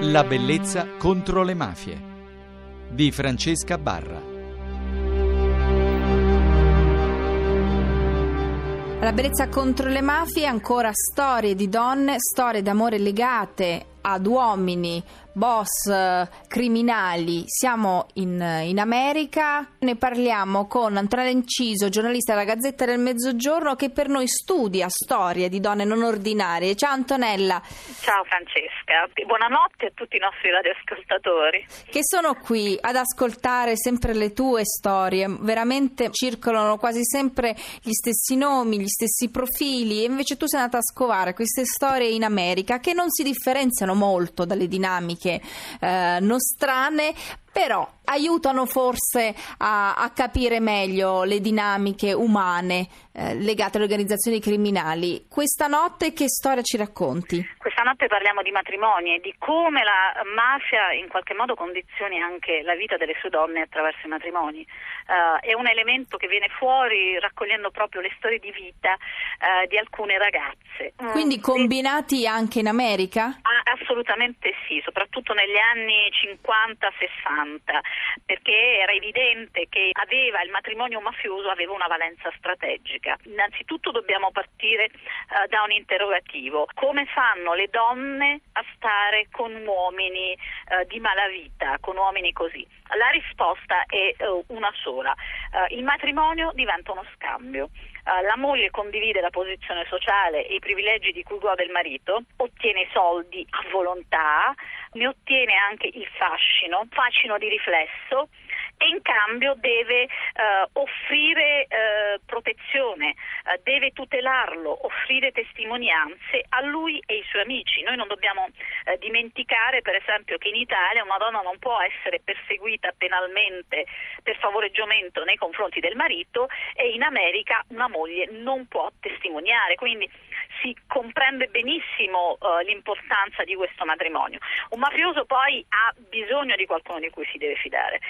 La bellezza contro le mafie di Francesca Barra. La bellezza contro le mafie, ancora storie di donne, storie d'amore legate ad uomini, boss eh, criminali. Siamo in, in, America, ne parliamo con Antonella Inciso, giornalista della Gazzetta del Mezzogiorno, che per noi studia storie di donne non ordinarie. Ciao Antonella. Ciao Francesca, buonanotte a tutti i nostri radioascoltatori. Che sono qui ad ascoltare sempre le tue storie, veramente circolano quasi sempre gli stessi nomi, gli stessi profili, e invece tu sei andata a scovare queste storie in America che non si differenziano molto dalle dinamiche eh, nostrane, però aiutano forse a, a, capire meglio le dinamiche umane eh, legate alle organizzazioni criminali. Questa notte che storia ci racconti? Questa notte parliamo di matrimoni e di come la mafia in qualche modo condizioni anche la vita delle sue donne attraverso i matrimoni. Uh, è un elemento che viene fuori raccogliendo proprio le storie di vita uh, di alcune ragazze. Quindi mm, combinati sì. anche in America? Assolutamente sì, soprattutto negli anni 50-60 perché era evidente che aveva, il matrimonio mafioso aveva una valenza strategica. Innanzitutto dobbiamo partire uh, da un interrogativo. Come fanno le donne a stare con uomini uh, di malavita, con uomini così? La risposta è uh, una sola. Il matrimonio diventa uno scambio. la moglie condivide la posizione sociale e i privilegi di cui gode il marito, ottiene soldi a volontà, ne ottiene anche il fascino, fascino di riflesso e in cambio deve eh, offrire eh, protezione, eh, deve tutelarlo, offrire testimonianze a lui e ai suoi amici. Noi non dobbiamo eh, dimenticare per esempio che in Italia una donna non può essere perseguita penalmente per favoreggiamento nei confronti del marito e in America una moglie non può testimoniare, quindi si comprende benissimo uh, l'importanza di questo matrimonio. Un mafioso poi ha bisogno di qualcuno di cui si deve fidare,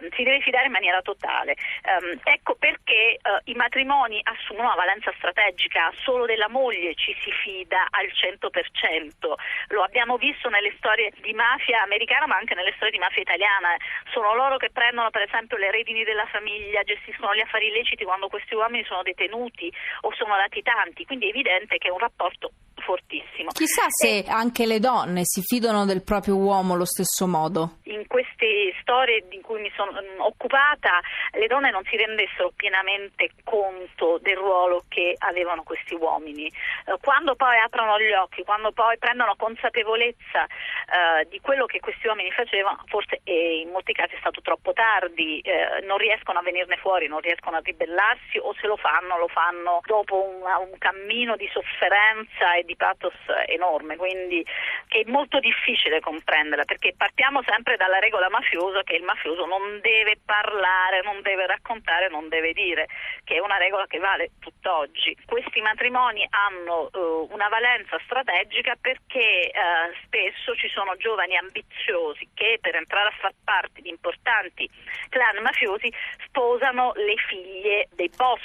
um, si deve fidare in maniera totale. Um, ecco perché uh, i matrimoni assumono una valenza strategica, solo della moglie ci si fida al 100%, lo abbiamo visto nelle storie di mafia americana ma anche nelle storie di mafia italiana, sono loro che prendono per esempio le redini della famiglia, gestiscono gli affari illeciti quando questi uomini sono detenuti o sono latitanti, quindi è evidente che è un rapporto fortissimo. Chissà se e... anche le donne si fidano del proprio uomo allo stesso modo. In queste storie di cui mi sono mm, occupata, le donne non si rendessero pienamente conto del ruolo che avevano questi uomini. Eh, quando poi aprono gli occhi, quando poi prendono consapevolezza eh, di quello che questi uomini facevano, forse eh, in molti casi è stato troppo tardi, eh, non riescono a venirne fuori, non riescono a ribellarsi o se lo fanno, lo fanno dopo un, un cammino di sofferenza e di pathos enorme, quindi che è molto difficile comprenderla perché partiamo sempre dalla regola mafiosa che il mafioso non deve parlare, non deve raccontare, non deve dire, che è una regola che vale tutt'oggi. Questi matrimoni hanno uh, una valenza strategica perché uh, spesso ci sono giovani ambiziosi che per entrare a far parte di importanti clan mafiosi sposano le figlie dei boss,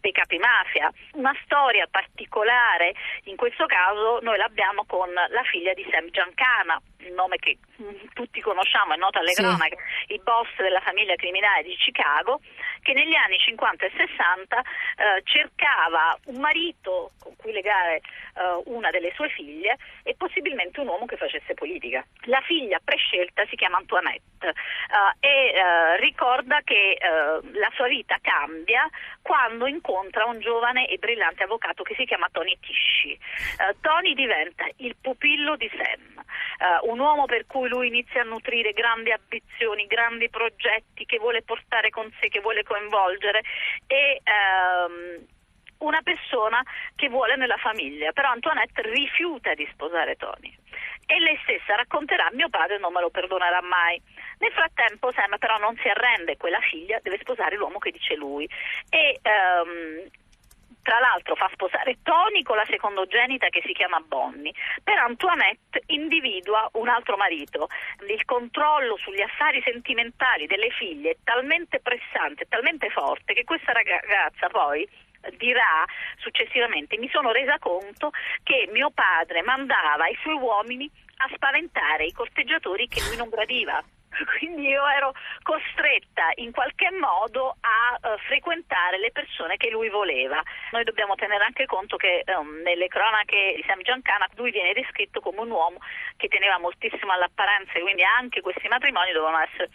dei capi mafia. Una storia particolare in questo caso noi l'abbiamo con la figlia di Sam Giancana, il nome che tutti conosciamo, è noto alle sì. cronache, il boss della famiglia criminale di Chicago, che negli anni 50 e 60 eh, cercava un marito con cui legare eh, una delle sue figlie e possibilmente un uomo che facesse politica. La figlia prescelta si chiama Antoinette eh, e eh, ricorda che eh, la sua vita cambia quando incontra un giovane e brillante avvocato che si chiama Tony Tisci. Eh, Tony diventa il pupillo di Sam, un uomo per cui lui inizia a nutrire grandi ambizioni, grandi progetti che vuole portare con sé, che vuole coinvolgere e ehm, una persona che vuole nella famiglia, però Antoinette rifiuta di sposare Tony. E lei stessa racconterà mio padre non me lo perdonerà mai. Nel frattempo Sam però non si arrende, quella figlia deve sposare l'uomo che dice lui. E ehm, tra l'altro fa sposare Tony con la secondogenita che si chiama Bonnie, però Antoinette individua un altro marito. Il controllo sugli affari sentimentali delle figlie è talmente pressante, talmente forte che questa ragazza poi dirà successivamente mi sono resa conto che mio padre mandava i suoi uomini a spaventare i corteggiatori che lui non gradiva. Quindi io ero costretta in qualche modo a uh, frequentare le persone che lui voleva. Noi dobbiamo tenere anche conto che um, nelle cronache di Sam Giancana lui viene descritto come un uomo che teneva moltissimo all'apparenza e quindi anche questi matrimoni dovevano essere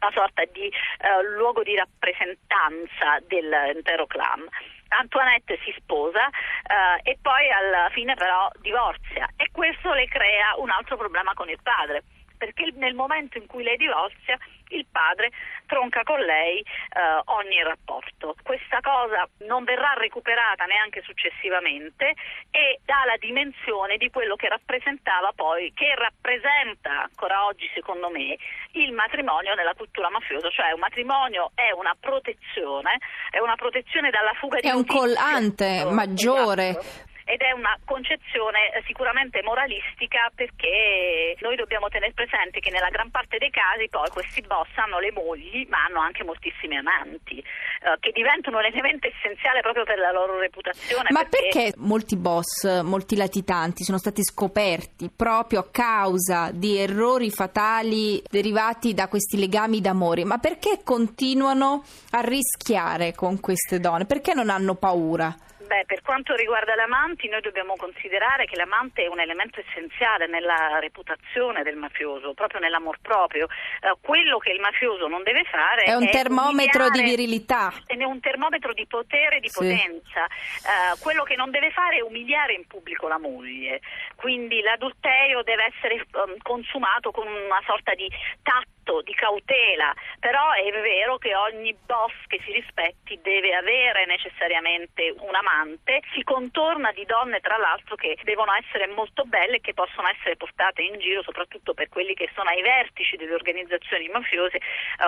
una sorta di uh, luogo di rappresentanza dell'intero clan. Antoinette si sposa uh, e poi alla fine però divorzia e questo le crea un altro problema con il padre perché nel momento in cui lei divorzia il padre tronca con lei eh, ogni rapporto. Questa cosa non verrà recuperata neanche successivamente e dà la dimensione di quello che rappresentava poi, che rappresenta ancora oggi secondo me il matrimonio nella cultura mafiosa, cioè un matrimonio è una protezione, è una protezione dalla fuga di È un collante esatto. maggiore. Esatto una concezione eh, sicuramente moralistica perché noi dobbiamo tenere presente che nella gran parte dei casi poi questi boss hanno le mogli ma hanno anche moltissimi amanti eh, che diventano un elemento essenziale proprio per la loro reputazione. Ma perché... perché molti boss, molti latitanti sono stati scoperti proprio a causa di errori fatali derivati da questi legami d'amore? Ma perché continuano a rischiare con queste donne? Perché non hanno paura? Beh, per quanto riguarda le amanti, noi dobbiamo considerare che l'amante è un elemento essenziale nella reputazione del mafioso, proprio nell'amor proprio. Eh, quello che il mafioso non deve fare è un è termometro di virilità. È un termometro di potere e di sì. potenza. Eh, quello che non deve fare è umiliare in pubblico la moglie. Quindi l'adulterio deve essere um, consumato con una sorta di tatto atto di cautela, però è vero che ogni boss che si rispetti deve avere necessariamente un amante, si contorna di donne tra l'altro che devono essere molto belle e che possono essere portate in giro soprattutto per quelli che sono ai vertici delle organizzazioni mafiose eh,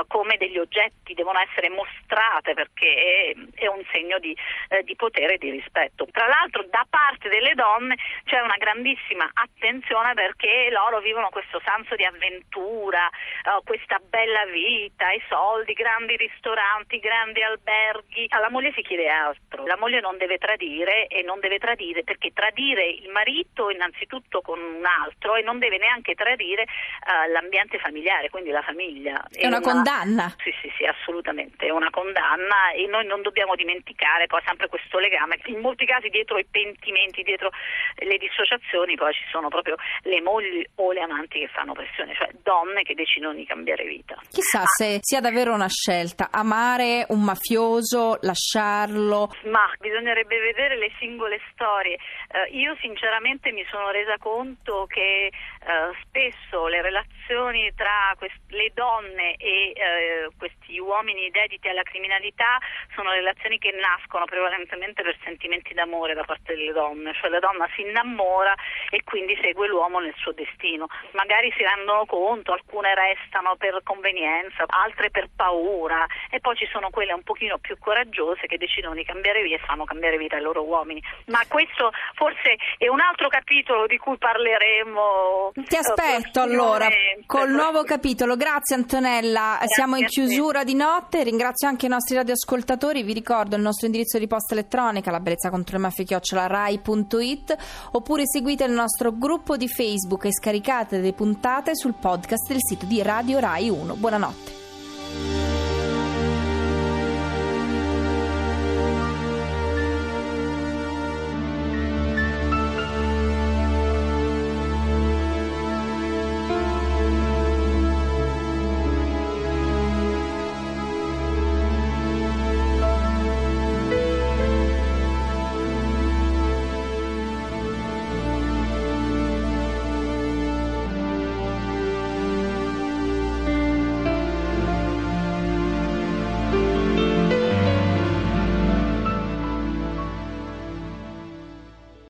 come degli oggetti, devono essere mostrate perché è, è un segno di, eh, di potere e di rispetto. Tra l'altro da parte delle donne c'è una grandissima attenzione perché loro vivono questo senso di avventura, eh, questa bella vita, i soldi, grandi ristoranti, grandi alberghi. Alla moglie si chiede altro. La moglie non deve tradire e non deve tradire perché tradire il marito innanzitutto con un altro e non deve neanche tradire uh, l'ambiente familiare, quindi la famiglia. È, è una, una, condanna. Sì, sì, sì, assolutamente, è una condanna e noi non dobbiamo dimenticare poi sempre questo legame. In molti casi dietro i pentimenti, dietro le dissociazioni poi ci sono proprio le mogli o le amanti che fanno pressione, cioè donne che decidono di cambiare cambiare vita. Chissà ah. se sia davvero una scelta, amare un mafioso, lasciarlo. Ma bisognerebbe vedere le singole storie. Uh, io sinceramente mi sono resa conto che uh, spesso le relazioni tra quest- le donne e uh, questi uomini dediti alla criminalità sono relazioni che nascono prevalentemente per sentimenti d'amore da parte delle donne, cioè la donna si innamora e quindi segue l'uomo nel suo destino. Magari si rendono conto, alcune restano per convenienza, altre per paura e poi ci sono quelle un pochino più coraggiose che decidono di cambiare vita e fanno cambiare vita ai loro uomini. Ma questo forse è un altro capitolo di cui parleremo. Ti aspetto allora col nuovo capitolo. Grazie Antonella, Grazie siamo in chiusura di notte, ringrazio anche i nostri radioascoltatori, vi ricordo il nostro indirizzo di posta elettronica la bellezza contro le mafie rai.it oppure seguite il nostro gruppo di Facebook e scaricate le puntate sul podcast del sito di Radio Rai 1. Buonanotte.